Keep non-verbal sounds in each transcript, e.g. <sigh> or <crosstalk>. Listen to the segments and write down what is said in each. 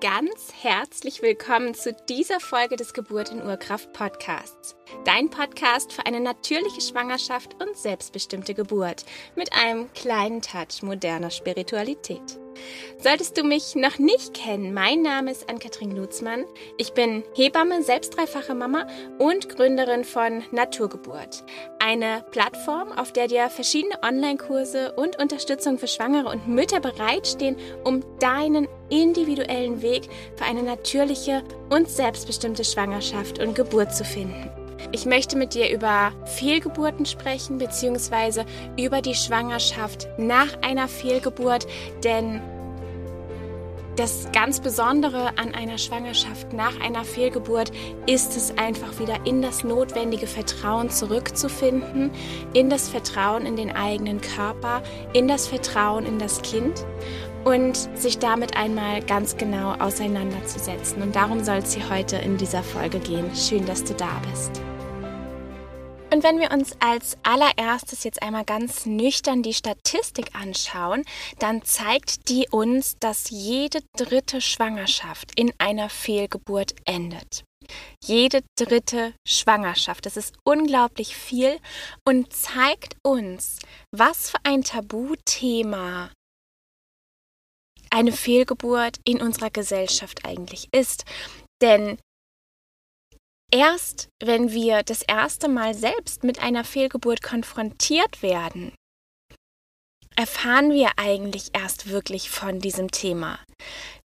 Ganz herzlich willkommen zu dieser Folge des Geburt in Urkraft Podcasts. Dein Podcast für eine natürliche Schwangerschaft und selbstbestimmte Geburt mit einem kleinen Touch moderner Spiritualität. Solltest du mich noch nicht kennen, mein Name ist Ann-Kathrin Lutzmann. Ich bin Hebamme, selbst dreifache Mama und Gründerin von Naturgeburt. Eine Plattform, auf der dir verschiedene Online-Kurse und Unterstützung für Schwangere und Mütter bereitstehen, um deinen individuellen Weg für eine natürliche und selbstbestimmte Schwangerschaft und Geburt zu finden. Ich möchte mit dir über Fehlgeburten sprechen, beziehungsweise über die Schwangerschaft nach einer Fehlgeburt, denn das ganz Besondere an einer Schwangerschaft nach einer Fehlgeburt ist es einfach wieder in das notwendige Vertrauen zurückzufinden, in das Vertrauen in den eigenen Körper, in das Vertrauen in das Kind und sich damit einmal ganz genau auseinanderzusetzen. Und darum soll es hier heute in dieser Folge gehen. Schön, dass du da bist. Und wenn wir uns als allererstes jetzt einmal ganz nüchtern die Statistik anschauen, dann zeigt die uns, dass jede dritte Schwangerschaft in einer Fehlgeburt endet. Jede dritte Schwangerschaft. Das ist unglaublich viel und zeigt uns, was für ein Tabuthema eine Fehlgeburt in unserer Gesellschaft eigentlich ist. Denn Erst wenn wir das erste Mal selbst mit einer Fehlgeburt konfrontiert werden, erfahren wir eigentlich erst wirklich von diesem Thema.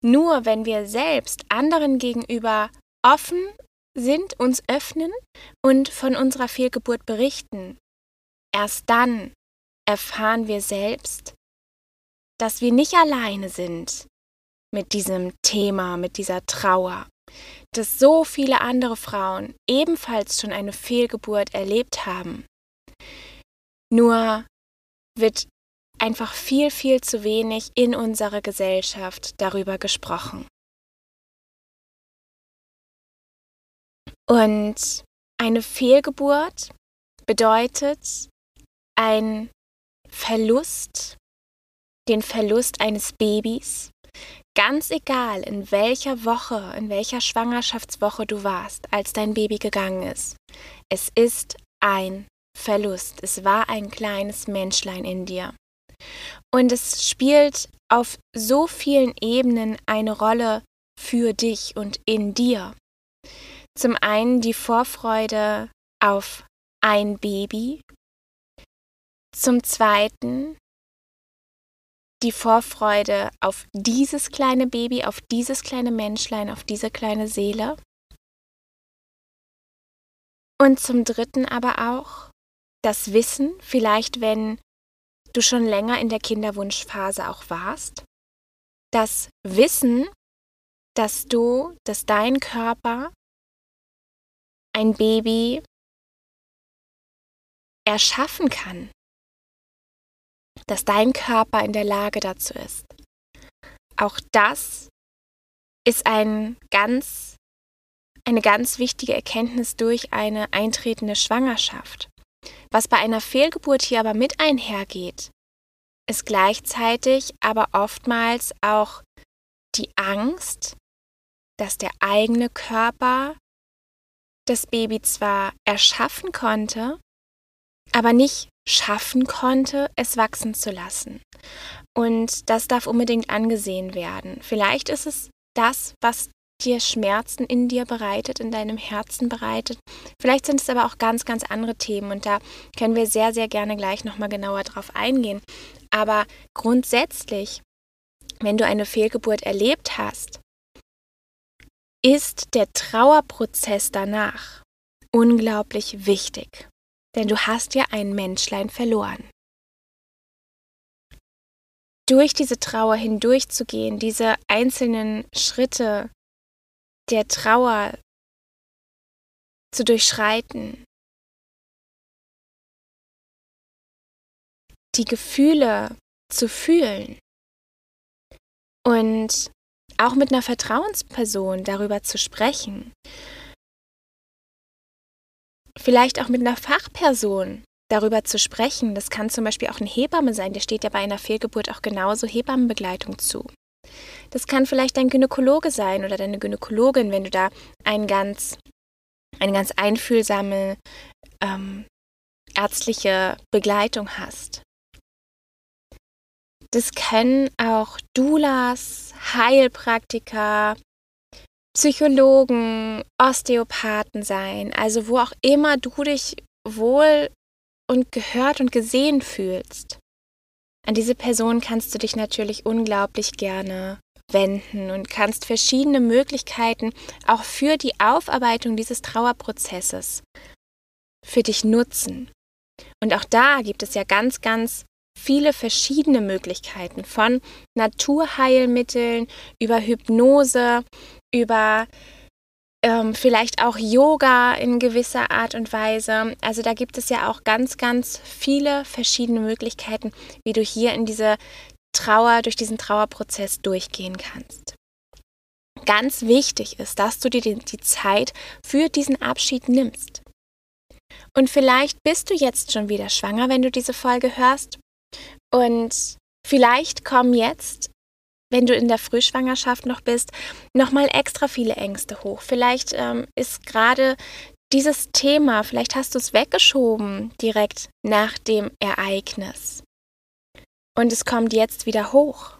Nur wenn wir selbst anderen gegenüber offen sind, uns öffnen und von unserer Fehlgeburt berichten, erst dann erfahren wir selbst, dass wir nicht alleine sind mit diesem Thema, mit dieser Trauer dass so viele andere Frauen ebenfalls schon eine Fehlgeburt erlebt haben. Nur wird einfach viel, viel zu wenig in unserer Gesellschaft darüber gesprochen. Und eine Fehlgeburt bedeutet ein Verlust, den Verlust eines Babys, Ganz egal, in welcher Woche, in welcher Schwangerschaftswoche du warst, als dein Baby gegangen ist. Es ist ein Verlust. Es war ein kleines Menschlein in dir. Und es spielt auf so vielen Ebenen eine Rolle für dich und in dir. Zum einen die Vorfreude auf ein Baby. Zum zweiten die Vorfreude auf dieses kleine Baby, auf dieses kleine Menschlein, auf diese kleine Seele. Und zum Dritten aber auch das Wissen, vielleicht wenn du schon länger in der Kinderwunschphase auch warst, das Wissen, dass du, dass dein Körper ein Baby erschaffen kann, dass dein Körper in der Lage dazu ist. Auch das ist ein ganz, eine ganz wichtige Erkenntnis durch eine eintretende Schwangerschaft. Was bei einer Fehlgeburt hier aber mit einhergeht, ist gleichzeitig aber oftmals auch die Angst, dass der eigene Körper das Baby zwar erschaffen konnte, aber nicht schaffen konnte, es wachsen zu lassen. Und das darf unbedingt angesehen werden. Vielleicht ist es das, was dir Schmerzen in dir bereitet, in deinem Herzen bereitet. Vielleicht sind es aber auch ganz, ganz andere Themen und da können wir sehr, sehr gerne gleich nochmal genauer drauf eingehen. Aber grundsätzlich, wenn du eine Fehlgeburt erlebt hast, ist der Trauerprozess danach unglaublich wichtig denn du hast ja ein Menschlein verloren. Durch diese Trauer hindurchzugehen, diese einzelnen Schritte der Trauer zu durchschreiten, die Gefühle zu fühlen und auch mit einer Vertrauensperson darüber zu sprechen vielleicht auch mit einer Fachperson darüber zu sprechen. Das kann zum Beispiel auch eine Hebamme sein, der steht ja bei einer Fehlgeburt auch genauso Hebammenbegleitung zu. Das kann vielleicht dein Gynäkologe sein oder deine Gynäkologin, wenn du da ein ganz, eine ganz einfühlsame ähm, ärztliche Begleitung hast. Das können auch Doulas, Heilpraktiker, Psychologen, Osteopathen sein, also wo auch immer du dich wohl und gehört und gesehen fühlst. An diese Person kannst du dich natürlich unglaublich gerne wenden und kannst verschiedene Möglichkeiten auch für die Aufarbeitung dieses Trauerprozesses für dich nutzen. Und auch da gibt es ja ganz, ganz viele verschiedene Möglichkeiten von Naturheilmitteln über Hypnose, über ähm, vielleicht auch Yoga in gewisser Art und Weise. Also da gibt es ja auch ganz, ganz viele verschiedene Möglichkeiten, wie du hier in diese Trauer, durch diesen Trauerprozess durchgehen kannst. Ganz wichtig ist, dass du dir die, die Zeit für diesen Abschied nimmst. Und vielleicht bist du jetzt schon wieder schwanger, wenn du diese Folge hörst. Und vielleicht kommen jetzt, wenn du in der Frühschwangerschaft noch bist, nochmal extra viele Ängste hoch. Vielleicht ähm, ist gerade dieses Thema, vielleicht hast du es weggeschoben direkt nach dem Ereignis. Und es kommt jetzt wieder hoch.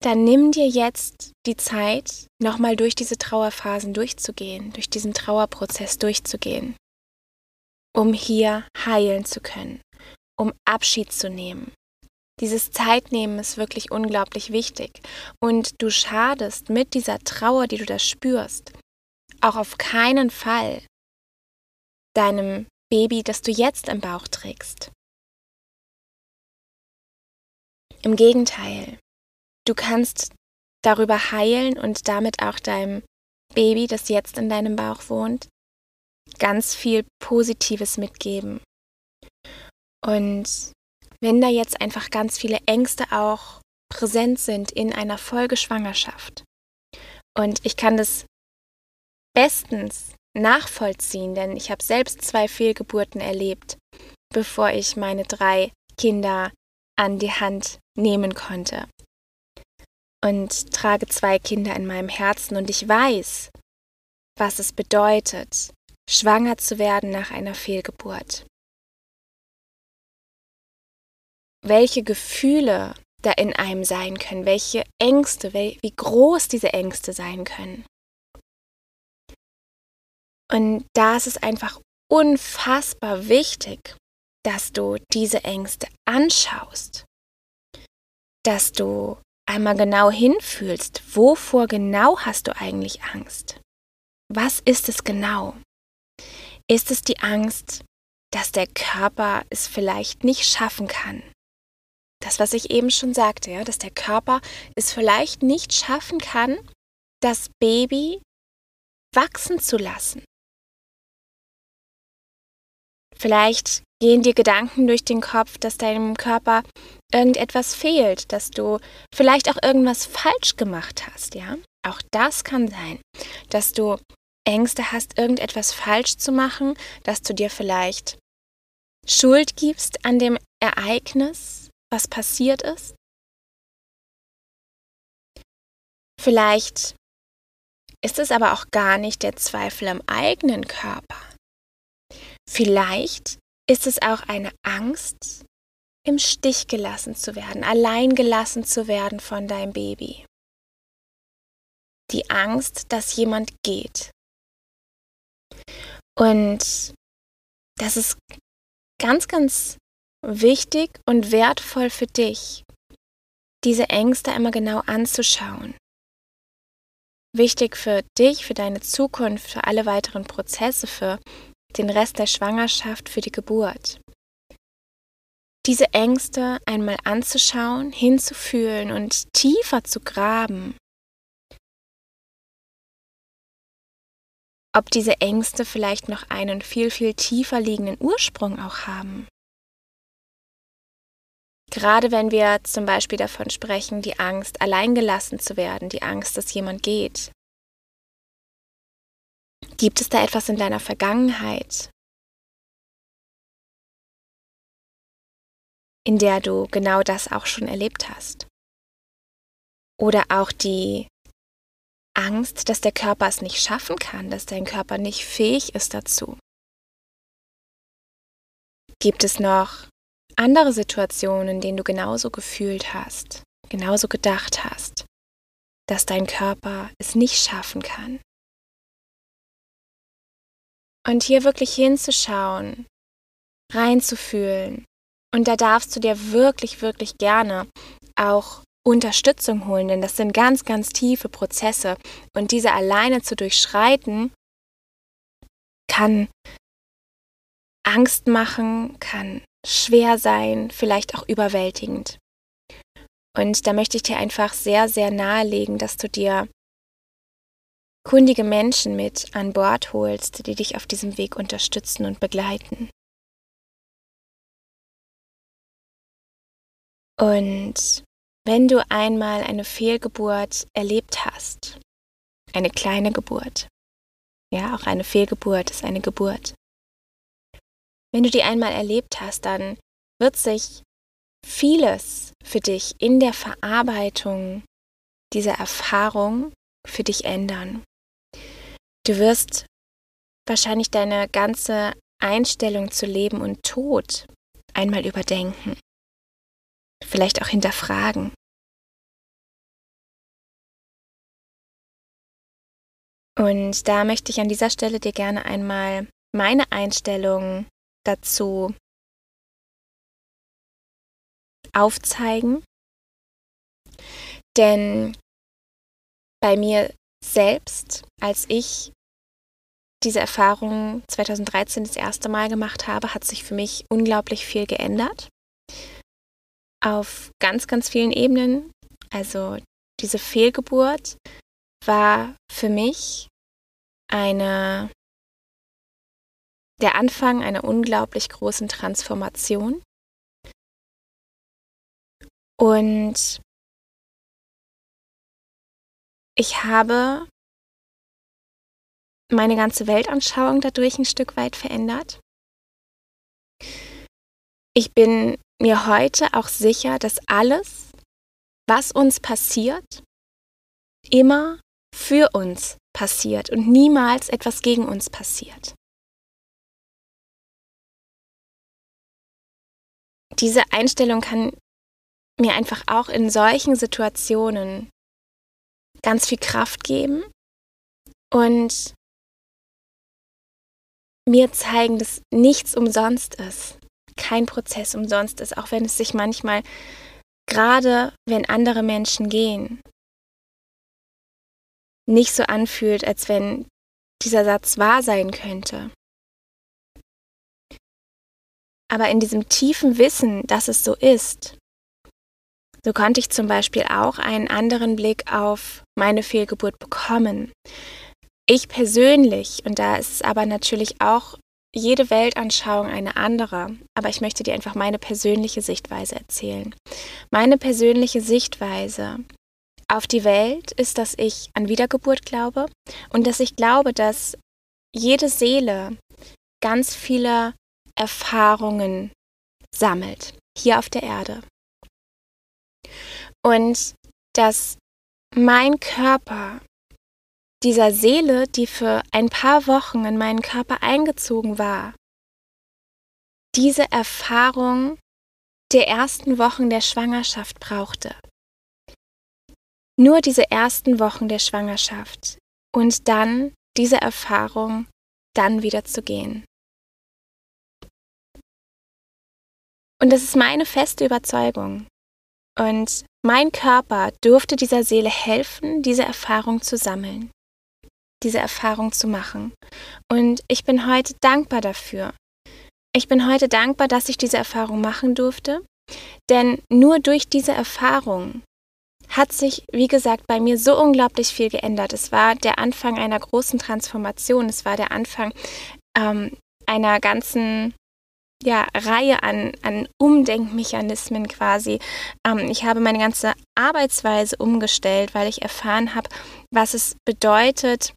Dann nimm dir jetzt die Zeit, nochmal durch diese Trauerphasen durchzugehen, durch diesen Trauerprozess durchzugehen, um hier heilen zu können um Abschied zu nehmen. Dieses Zeitnehmen ist wirklich unglaublich wichtig. Und du schadest mit dieser Trauer, die du da spürst, auch auf keinen Fall deinem Baby, das du jetzt im Bauch trägst. Im Gegenteil, du kannst darüber heilen und damit auch deinem Baby, das jetzt in deinem Bauch wohnt, ganz viel Positives mitgeben. Und wenn da jetzt einfach ganz viele Ängste auch präsent sind in einer Folgeschwangerschaft und ich kann das bestens nachvollziehen, denn ich habe selbst zwei Fehlgeburten erlebt, bevor ich meine drei Kinder an die Hand nehmen konnte. Und trage zwei Kinder in meinem Herzen und ich weiß, was es bedeutet, schwanger zu werden nach einer Fehlgeburt welche Gefühle da in einem sein können, welche Ängste, wie groß diese Ängste sein können. Und da ist es einfach unfassbar wichtig, dass du diese Ängste anschaust, dass du einmal genau hinfühlst, wovor genau hast du eigentlich Angst? Was ist es genau? Ist es die Angst, dass der Körper es vielleicht nicht schaffen kann, das, was ich eben schon sagte, ja, dass der Körper es vielleicht nicht schaffen kann, das Baby wachsen zu lassen. Vielleicht gehen dir Gedanken durch den Kopf, dass deinem Körper irgendetwas fehlt, dass du vielleicht auch irgendwas falsch gemacht hast, ja? Auch das kann sein, dass du Ängste hast, irgendetwas falsch zu machen, dass du dir vielleicht Schuld gibst an dem Ereignis, was passiert ist? Vielleicht ist es aber auch gar nicht der Zweifel am eigenen Körper. Vielleicht ist es auch eine Angst, im Stich gelassen zu werden, allein gelassen zu werden von deinem Baby. Die Angst, dass jemand geht. Und das ist ganz, ganz wichtig und wertvoll für dich, diese Ängste einmal genau anzuschauen. Wichtig für dich, für deine Zukunft, für alle weiteren Prozesse, für den Rest der Schwangerschaft, für die Geburt. Diese Ängste einmal anzuschauen, hinzufühlen und tiefer zu graben. Ob diese Ängste vielleicht noch einen viel, viel tiefer liegenden Ursprung auch haben. Gerade wenn wir zum Beispiel davon sprechen, die Angst, alleingelassen zu werden, die Angst, dass jemand geht. Gibt es da etwas in deiner Vergangenheit, in der du genau das auch schon erlebt hast? Oder auch die Angst, dass der Körper es nicht schaffen kann, dass dein Körper nicht fähig ist dazu. Gibt es noch andere Situationen, in denen du genauso gefühlt hast, genauso gedacht hast, dass dein Körper es nicht schaffen kann? Und hier wirklich hinzuschauen, reinzufühlen. Und da darfst du dir wirklich, wirklich gerne auch Unterstützung holen, denn das sind ganz, ganz tiefe Prozesse. Und diese alleine zu durchschreiten, kann Angst machen, kann schwer sein, vielleicht auch überwältigend. Und da möchte ich dir einfach sehr, sehr nahelegen, dass du dir kundige Menschen mit an Bord holst, die dich auf diesem Weg unterstützen und begleiten. Und wenn du einmal eine Fehlgeburt erlebt hast, eine kleine Geburt, ja, auch eine Fehlgeburt ist eine Geburt. Wenn du die einmal erlebt hast, dann wird sich vieles für dich in der Verarbeitung dieser Erfahrung für dich ändern. Du wirst wahrscheinlich deine ganze Einstellung zu Leben und Tod einmal überdenken, vielleicht auch hinterfragen. Und da möchte ich an dieser Stelle dir gerne einmal meine Einstellung dazu aufzeigen. Denn bei mir selbst, als ich diese Erfahrung 2013 das erste Mal gemacht habe, hat sich für mich unglaublich viel geändert. Auf ganz, ganz vielen Ebenen. Also diese Fehlgeburt war für mich eine, der Anfang einer unglaublich großen Transformation. Und ich habe meine ganze Weltanschauung dadurch ein Stück weit verändert. Ich bin mir heute auch sicher, dass alles, was uns passiert, immer für uns passiert und niemals etwas gegen uns passiert. Diese Einstellung kann mir einfach auch in solchen Situationen ganz viel Kraft geben und mir zeigen, dass nichts umsonst ist, kein Prozess umsonst ist, auch wenn es sich manchmal, gerade wenn andere Menschen gehen, nicht so anfühlt, als wenn dieser Satz wahr sein könnte. Aber in diesem tiefen Wissen, dass es so ist, so konnte ich zum Beispiel auch einen anderen Blick auf meine Fehlgeburt bekommen. Ich persönlich, und da ist es aber natürlich auch jede Weltanschauung eine andere, aber ich möchte dir einfach meine persönliche Sichtweise erzählen. Meine persönliche Sichtweise auf die Welt ist, dass ich an Wiedergeburt glaube und dass ich glaube, dass jede Seele ganz viele Erfahrungen sammelt hier auf der Erde. Und dass mein Körper dieser Seele, die für ein paar Wochen in meinen Körper eingezogen war, diese Erfahrung der ersten Wochen der Schwangerschaft brauchte nur diese ersten Wochen der Schwangerschaft und dann diese Erfahrung dann wieder zu gehen. Und das ist meine feste Überzeugung. Und mein Körper durfte dieser Seele helfen, diese Erfahrung zu sammeln, diese Erfahrung zu machen. Und ich bin heute dankbar dafür. Ich bin heute dankbar, dass ich diese Erfahrung machen durfte, denn nur durch diese Erfahrung hat sich, wie gesagt, bei mir so unglaublich viel geändert. Es war der Anfang einer großen Transformation. Es war der Anfang ähm, einer ganzen ja, Reihe an, an Umdenkmechanismen quasi. Ähm, ich habe meine ganze Arbeitsweise umgestellt, weil ich erfahren habe, was es bedeutet,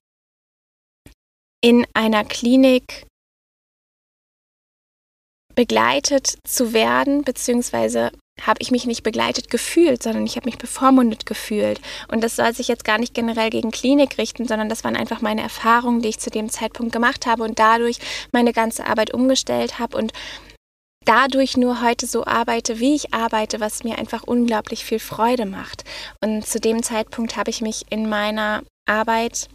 in einer Klinik begleitet zu werden, beziehungsweise habe ich mich nicht begleitet gefühlt, sondern ich habe mich bevormundet gefühlt. Und das soll sich jetzt gar nicht generell gegen Klinik richten, sondern das waren einfach meine Erfahrungen, die ich zu dem Zeitpunkt gemacht habe und dadurch meine ganze Arbeit umgestellt habe und dadurch nur heute so arbeite, wie ich arbeite, was mir einfach unglaublich viel Freude macht. Und zu dem Zeitpunkt habe ich mich in meiner Arbeit,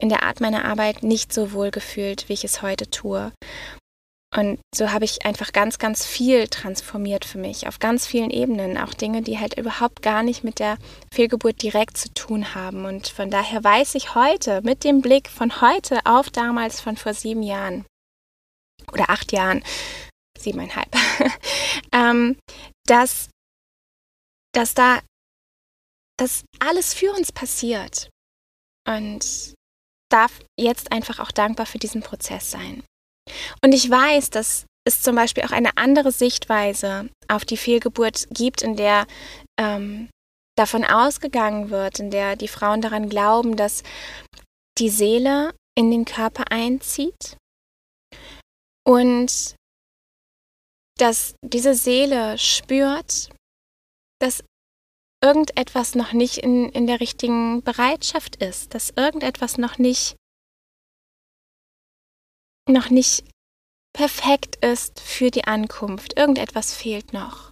in der Art meiner Arbeit nicht so wohl gefühlt, wie ich es heute tue. Und so habe ich einfach ganz, ganz viel transformiert für mich, auf ganz vielen Ebenen, auch Dinge, die halt überhaupt gar nicht mit der Fehlgeburt direkt zu tun haben. Und von daher weiß ich heute, mit dem Blick von heute auf damals von vor sieben Jahren oder acht Jahren, siebeneinhalb, <laughs> ähm, dass, dass da dass alles für uns passiert. Und darf jetzt einfach auch dankbar für diesen Prozess sein. Und ich weiß, dass es zum Beispiel auch eine andere Sichtweise auf die Fehlgeburt gibt, in der ähm, davon ausgegangen wird, in der die Frauen daran glauben, dass die Seele in den Körper einzieht. Und dass diese Seele spürt, dass irgendetwas noch nicht in, in der richtigen Bereitschaft ist, dass irgendetwas noch nicht noch nicht perfekt ist für die Ankunft. Irgendetwas fehlt noch.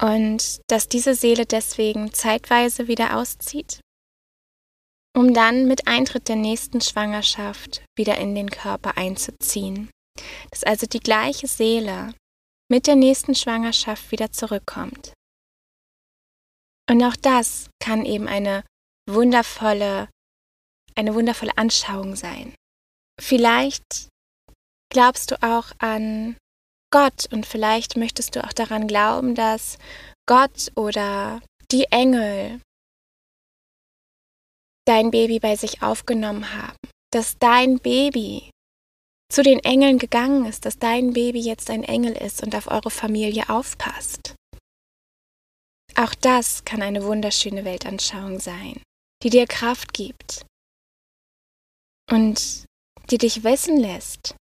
Und dass diese Seele deswegen zeitweise wieder auszieht, um dann mit Eintritt der nächsten Schwangerschaft wieder in den Körper einzuziehen. Dass also die gleiche Seele mit der nächsten Schwangerschaft wieder zurückkommt. Und auch das kann eben eine wundervolle, eine wundervolle Anschauung sein. Vielleicht glaubst du auch an Gott und vielleicht möchtest du auch daran glauben, dass Gott oder die Engel dein Baby bei sich aufgenommen haben, dass dein Baby zu den Engeln gegangen ist, dass dein Baby jetzt ein Engel ist und auf eure Familie aufpasst. Auch das kann eine wunderschöne Weltanschauung sein, die dir Kraft gibt und die dich wissen lässt,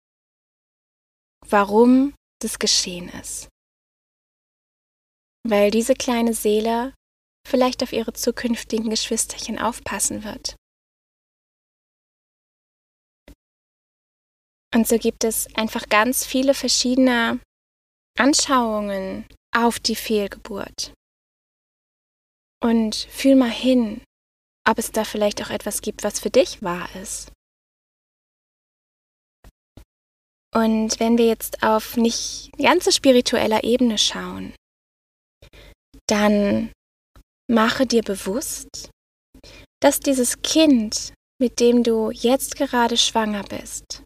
warum das geschehen ist. Weil diese kleine Seele vielleicht auf ihre zukünftigen Geschwisterchen aufpassen wird. Und so gibt es einfach ganz viele verschiedene Anschauungen auf die Fehlgeburt. Und fühl mal hin, ob es da vielleicht auch etwas gibt, was für dich wahr ist. Und wenn wir jetzt auf nicht ganze spiritueller Ebene schauen, dann mache dir bewusst, dass dieses Kind, mit dem du jetzt gerade schwanger bist,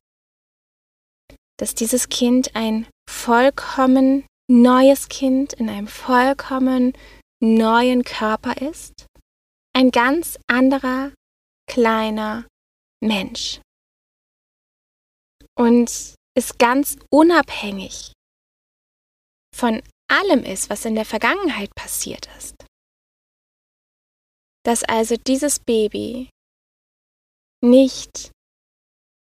dass dieses Kind ein vollkommen neues Kind in einem vollkommen neuen Körper ist, ein ganz anderer kleiner Mensch. Und es ganz unabhängig von allem ist, was in der Vergangenheit passiert ist. Dass also dieses Baby nicht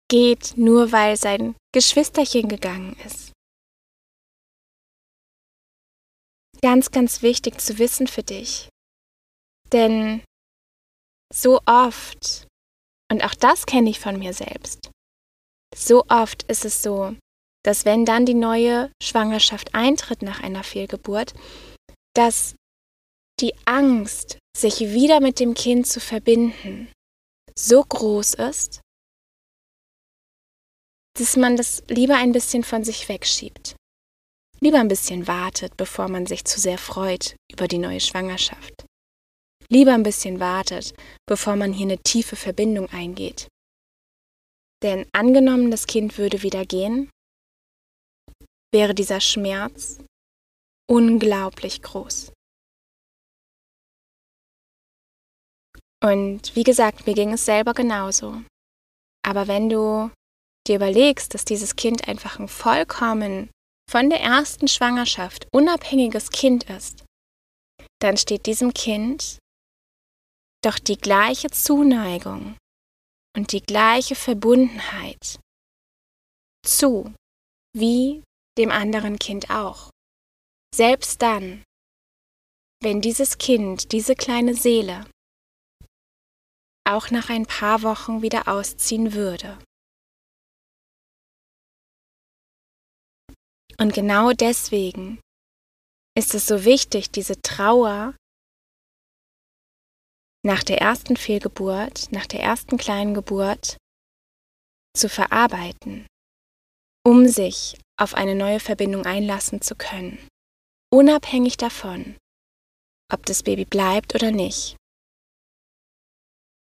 geht, nur weil sein Geschwisterchen gegangen ist. Ganz, ganz wichtig zu wissen für dich. Denn so oft, und auch das kenne ich von mir selbst, so oft ist es so, dass wenn dann die neue Schwangerschaft eintritt nach einer Fehlgeburt, dass die Angst, sich wieder mit dem Kind zu verbinden, so groß ist, dass man das lieber ein bisschen von sich wegschiebt. Lieber ein bisschen wartet, bevor man sich zu sehr freut über die neue Schwangerschaft. Lieber ein bisschen wartet, bevor man hier eine tiefe Verbindung eingeht. Denn angenommen, das Kind würde wieder gehen, wäre dieser Schmerz unglaublich groß. Und wie gesagt, mir ging es selber genauso. Aber wenn du dir überlegst, dass dieses Kind einfach ein vollkommen von der ersten Schwangerschaft unabhängiges Kind ist, dann steht diesem Kind doch die gleiche Zuneigung und die gleiche Verbundenheit zu, wie dem anderen Kind auch. Selbst dann, wenn dieses Kind, diese kleine Seele, auch nach ein paar Wochen wieder ausziehen würde. Und genau deswegen ist es so wichtig, diese Trauer nach der ersten Fehlgeburt, nach der ersten kleinen Geburt zu verarbeiten, um sich auf eine neue Verbindung einlassen zu können, unabhängig davon, ob das Baby bleibt oder nicht.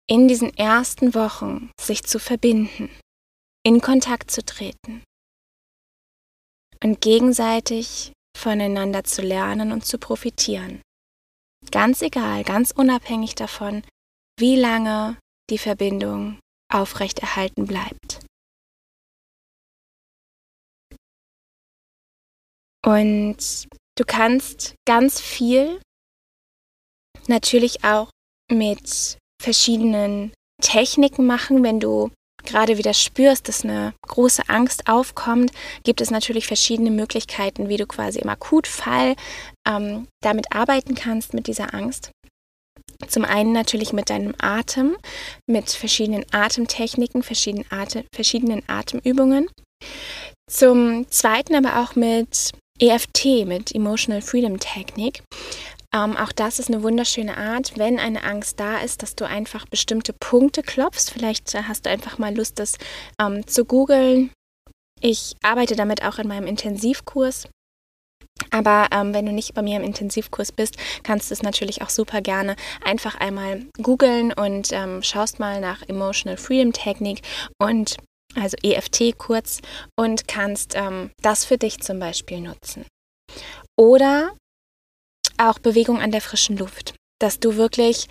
In diesen ersten Wochen sich zu verbinden, in Kontakt zu treten und gegenseitig voneinander zu lernen und zu profitieren. Ganz egal, ganz unabhängig davon, wie lange die Verbindung aufrechterhalten bleibt. Und du kannst ganz viel natürlich auch mit verschiedenen Techniken machen, wenn du gerade wieder spürst, dass eine große Angst aufkommt, gibt es natürlich verschiedene Möglichkeiten, wie du quasi im Akutfall ähm, damit arbeiten kannst, mit dieser Angst. Zum einen natürlich mit deinem Atem, mit verschiedenen Atemtechniken, verschiedenen, Atem, verschiedenen Atemübungen. Zum zweiten aber auch mit EFT, mit Emotional Freedom Technik. Ähm, auch das ist eine wunderschöne Art, wenn eine Angst da ist, dass du einfach bestimmte Punkte klopfst. Vielleicht hast du einfach mal Lust, das ähm, zu googeln. Ich arbeite damit auch in meinem Intensivkurs. Aber ähm, wenn du nicht bei mir im Intensivkurs bist, kannst du es natürlich auch super gerne einfach einmal googeln und ähm, schaust mal nach Emotional Freedom Technik und also EFT kurz und kannst ähm, das für dich zum Beispiel nutzen. Oder auch Bewegung an der frischen Luft, dass du wirklich,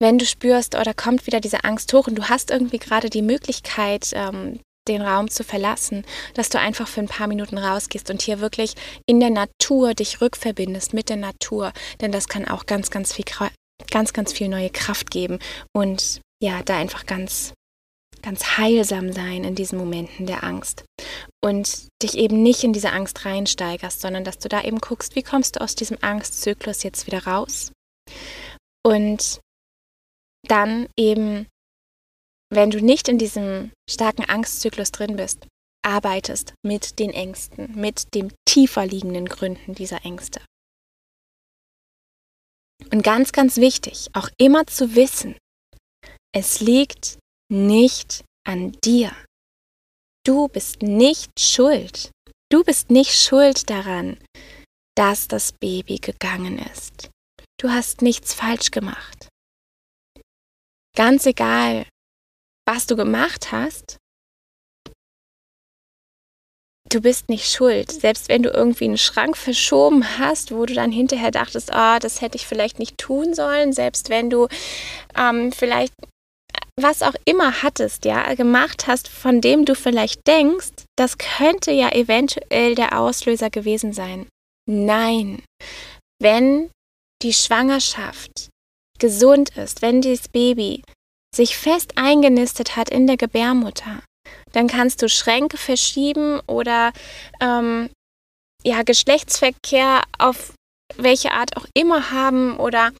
wenn du spürst, oder oh, kommt wieder diese Angst hoch und du hast irgendwie gerade die Möglichkeit, ähm, den Raum zu verlassen, dass du einfach für ein paar Minuten rausgehst und hier wirklich in der Natur dich rückverbindest mit der Natur, denn das kann auch ganz, ganz viel, ganz, ganz viel neue Kraft geben und ja, da einfach ganz ganz heilsam sein in diesen Momenten der Angst und dich eben nicht in diese Angst reinsteigerst, sondern dass du da eben guckst, wie kommst du aus diesem Angstzyklus jetzt wieder raus und dann eben, wenn du nicht in diesem starken Angstzyklus drin bist, arbeitest mit den Ängsten, mit den tiefer liegenden Gründen dieser Ängste. Und ganz, ganz wichtig, auch immer zu wissen, es liegt nicht an dir. Du bist nicht schuld. Du bist nicht schuld daran, dass das Baby gegangen ist. Du hast nichts falsch gemacht. Ganz egal, was du gemacht hast, du bist nicht schuld. Selbst wenn du irgendwie einen Schrank verschoben hast, wo du dann hinterher dachtest, ah, das hätte ich vielleicht nicht tun sollen, selbst wenn du ähm, vielleicht was auch immer hattest, ja, gemacht hast, von dem du vielleicht denkst, das könnte ja eventuell der Auslöser gewesen sein. Nein. Wenn die Schwangerschaft gesund ist, wenn dieses Baby sich fest eingenistet hat in der Gebärmutter, dann kannst du Schränke verschieben oder ähm, ja, Geschlechtsverkehr auf welche Art auch immer haben oder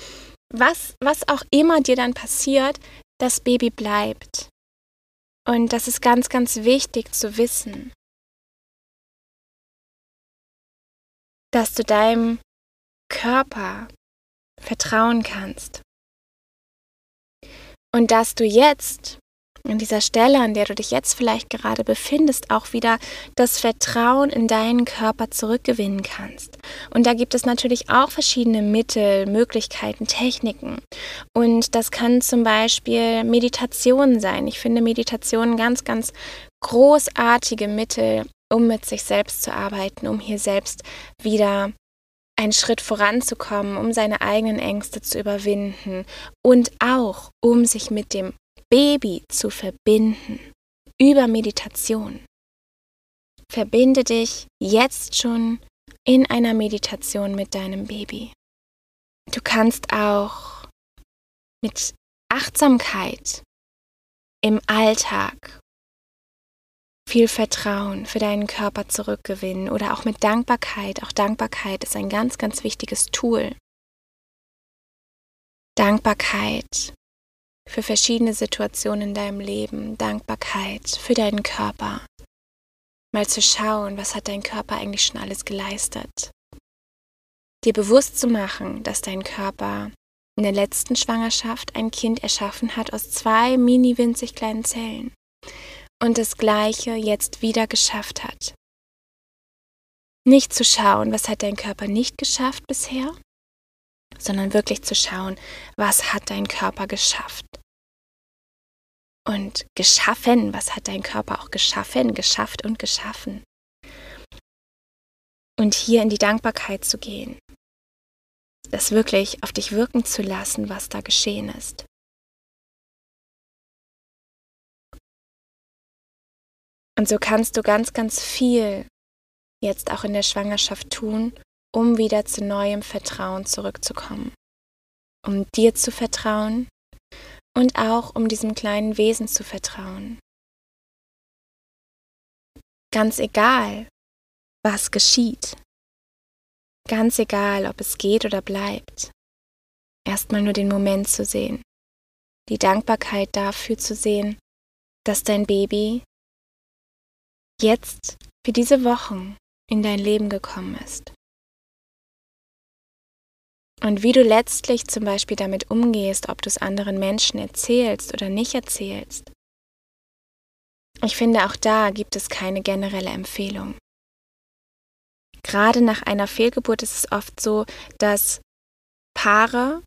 was, was auch immer dir dann passiert, das Baby bleibt. Und das ist ganz, ganz wichtig zu wissen, dass du deinem Körper vertrauen kannst. Und dass du jetzt an dieser Stelle, an der du dich jetzt vielleicht gerade befindest, auch wieder das Vertrauen in deinen Körper zurückgewinnen kannst. Und da gibt es natürlich auch verschiedene Mittel, Möglichkeiten, Techniken. Und das können zum Beispiel Meditationen sein. Ich finde Meditationen ganz, ganz großartige Mittel, um mit sich selbst zu arbeiten, um hier selbst wieder einen Schritt voranzukommen, um seine eigenen Ängste zu überwinden und auch um sich mit dem Baby zu verbinden über Meditation. Verbinde dich jetzt schon in einer Meditation mit deinem Baby. Du kannst auch mit Achtsamkeit im Alltag viel Vertrauen für deinen Körper zurückgewinnen oder auch mit Dankbarkeit. Auch Dankbarkeit ist ein ganz, ganz wichtiges Tool. Dankbarkeit für verschiedene Situationen in deinem Leben, Dankbarkeit für deinen Körper. Mal zu schauen, was hat dein Körper eigentlich schon alles geleistet. Dir bewusst zu machen, dass dein Körper in der letzten Schwangerschaft ein Kind erschaffen hat aus zwei mini winzig kleinen Zellen und das Gleiche jetzt wieder geschafft hat. Nicht zu schauen, was hat dein Körper nicht geschafft bisher, sondern wirklich zu schauen, was hat dein Körper geschafft. Und geschaffen, was hat dein Körper auch geschaffen, geschafft und geschaffen. Und hier in die Dankbarkeit zu gehen, das wirklich auf dich wirken zu lassen, was da geschehen ist. Und so kannst du ganz, ganz viel jetzt auch in der Schwangerschaft tun, um wieder zu neuem Vertrauen zurückzukommen. Um dir zu vertrauen und auch um diesem kleinen Wesen zu vertrauen. Ganz egal, was geschieht. Ganz egal, ob es geht oder bleibt. Erstmal nur den Moment zu sehen. Die Dankbarkeit dafür zu sehen, dass dein Baby jetzt für diese Wochen in dein Leben gekommen ist. Und wie du letztlich zum Beispiel damit umgehst, ob du es anderen Menschen erzählst oder nicht erzählst. Ich finde, auch da gibt es keine generelle Empfehlung. Gerade nach einer Fehlgeburt ist es oft so, dass Paare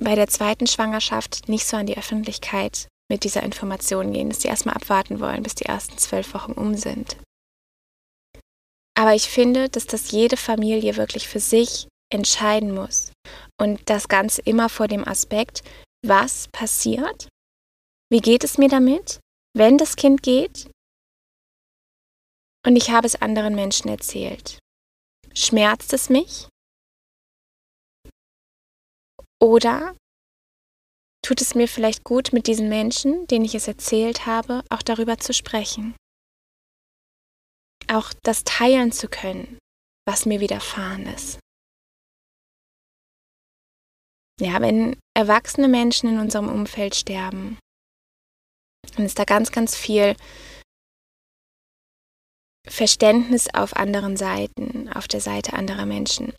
bei der zweiten Schwangerschaft nicht so an die Öffentlichkeit mit dieser Information gehen, dass sie erstmal abwarten wollen, bis die ersten zwölf Wochen um sind. Aber ich finde, dass das jede Familie wirklich für sich entscheiden muss. Und das Ganze immer vor dem Aspekt, was passiert? Wie geht es mir damit, wenn das Kind geht? Und ich habe es anderen Menschen erzählt. Schmerzt es mich? Oder tut es mir vielleicht gut, mit diesen Menschen, denen ich es erzählt habe, auch darüber zu sprechen. Auch das teilen zu können, was mir widerfahren ist. Ja, wenn erwachsene Menschen in unserem Umfeld sterben, dann ist da ganz, ganz viel Verständnis auf anderen Seiten, auf der Seite anderer Menschen.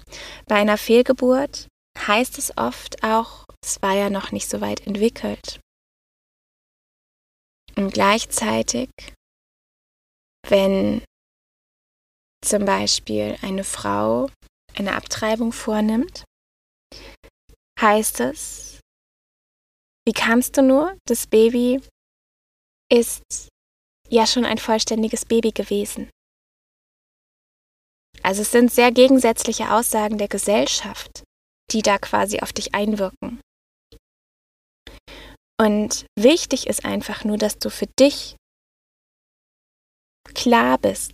Bei einer Fehlgeburt heißt es oft auch, es war ja noch nicht so weit entwickelt. Und gleichzeitig, wenn zum Beispiel eine Frau eine Abtreibung vornimmt, heißt es, wie kannst du nur, das Baby ist ja schon ein vollständiges Baby gewesen. Also es sind sehr gegensätzliche Aussagen der Gesellschaft, die da quasi auf dich einwirken. Und wichtig ist einfach nur, dass du für dich klar bist.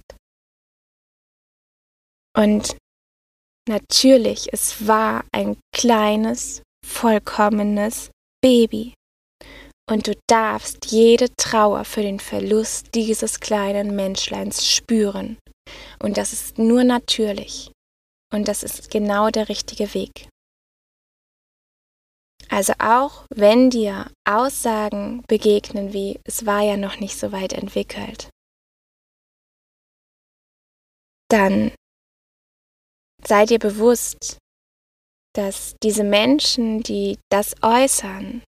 Und natürlich, es war ein kleines, vollkommenes Baby. Und du darfst jede Trauer für den Verlust dieses kleinen Menschleins spüren. Und das ist nur natürlich. Und das ist genau der richtige Weg. Also auch wenn dir Aussagen begegnen wie es war ja noch nicht so weit entwickelt, dann sei dir bewusst, dass diese Menschen, die das äußern,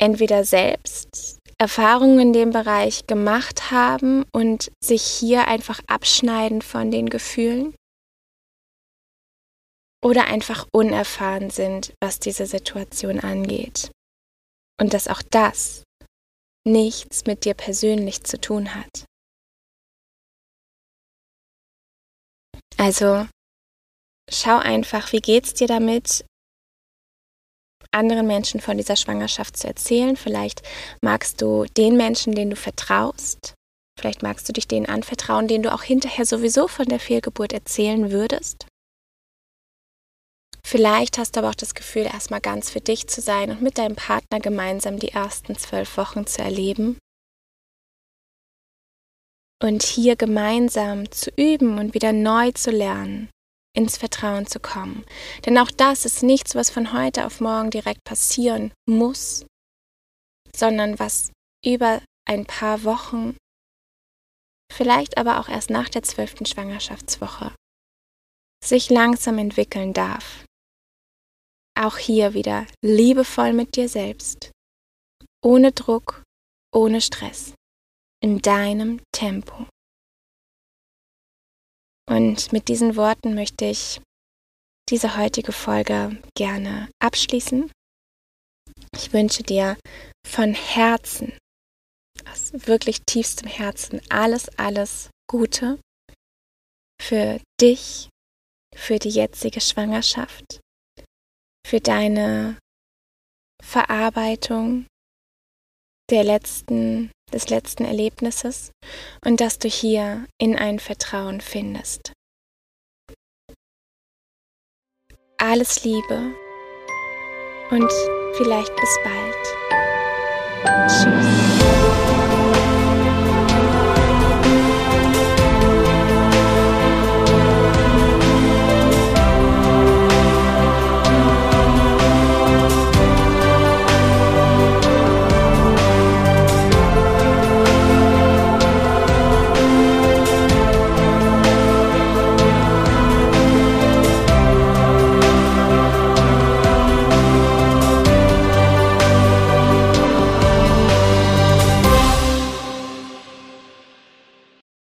entweder selbst Erfahrungen in dem Bereich gemacht haben und sich hier einfach abschneiden von den Gefühlen oder einfach unerfahren sind, was diese Situation angeht. Und dass auch das nichts mit dir persönlich zu tun hat. Also schau einfach, wie geht's dir damit, anderen Menschen von dieser Schwangerschaft zu erzählen. Vielleicht magst du den Menschen, denen du vertraust. Vielleicht magst du dich denen anvertrauen, denen du auch hinterher sowieso von der Fehlgeburt erzählen würdest. Vielleicht hast du aber auch das Gefühl, erstmal ganz für dich zu sein und mit deinem Partner gemeinsam die ersten zwölf Wochen zu erleben. Und hier gemeinsam zu üben und wieder neu zu lernen, ins Vertrauen zu kommen. Denn auch das ist nichts, was von heute auf morgen direkt passieren muss, sondern was über ein paar Wochen, vielleicht aber auch erst nach der zwölften Schwangerschaftswoche, sich langsam entwickeln darf. Auch hier wieder liebevoll mit dir selbst, ohne Druck, ohne Stress, in deinem Tempo. Und mit diesen Worten möchte ich diese heutige Folge gerne abschließen. Ich wünsche dir von Herzen, aus wirklich tiefstem Herzen, alles, alles Gute für dich, für die jetzige Schwangerschaft, für deine Verarbeitung der letzten, des letzten Erlebnisses und dass du hier in ein Vertrauen findest. Alles Liebe und vielleicht bis bald. Tschüss.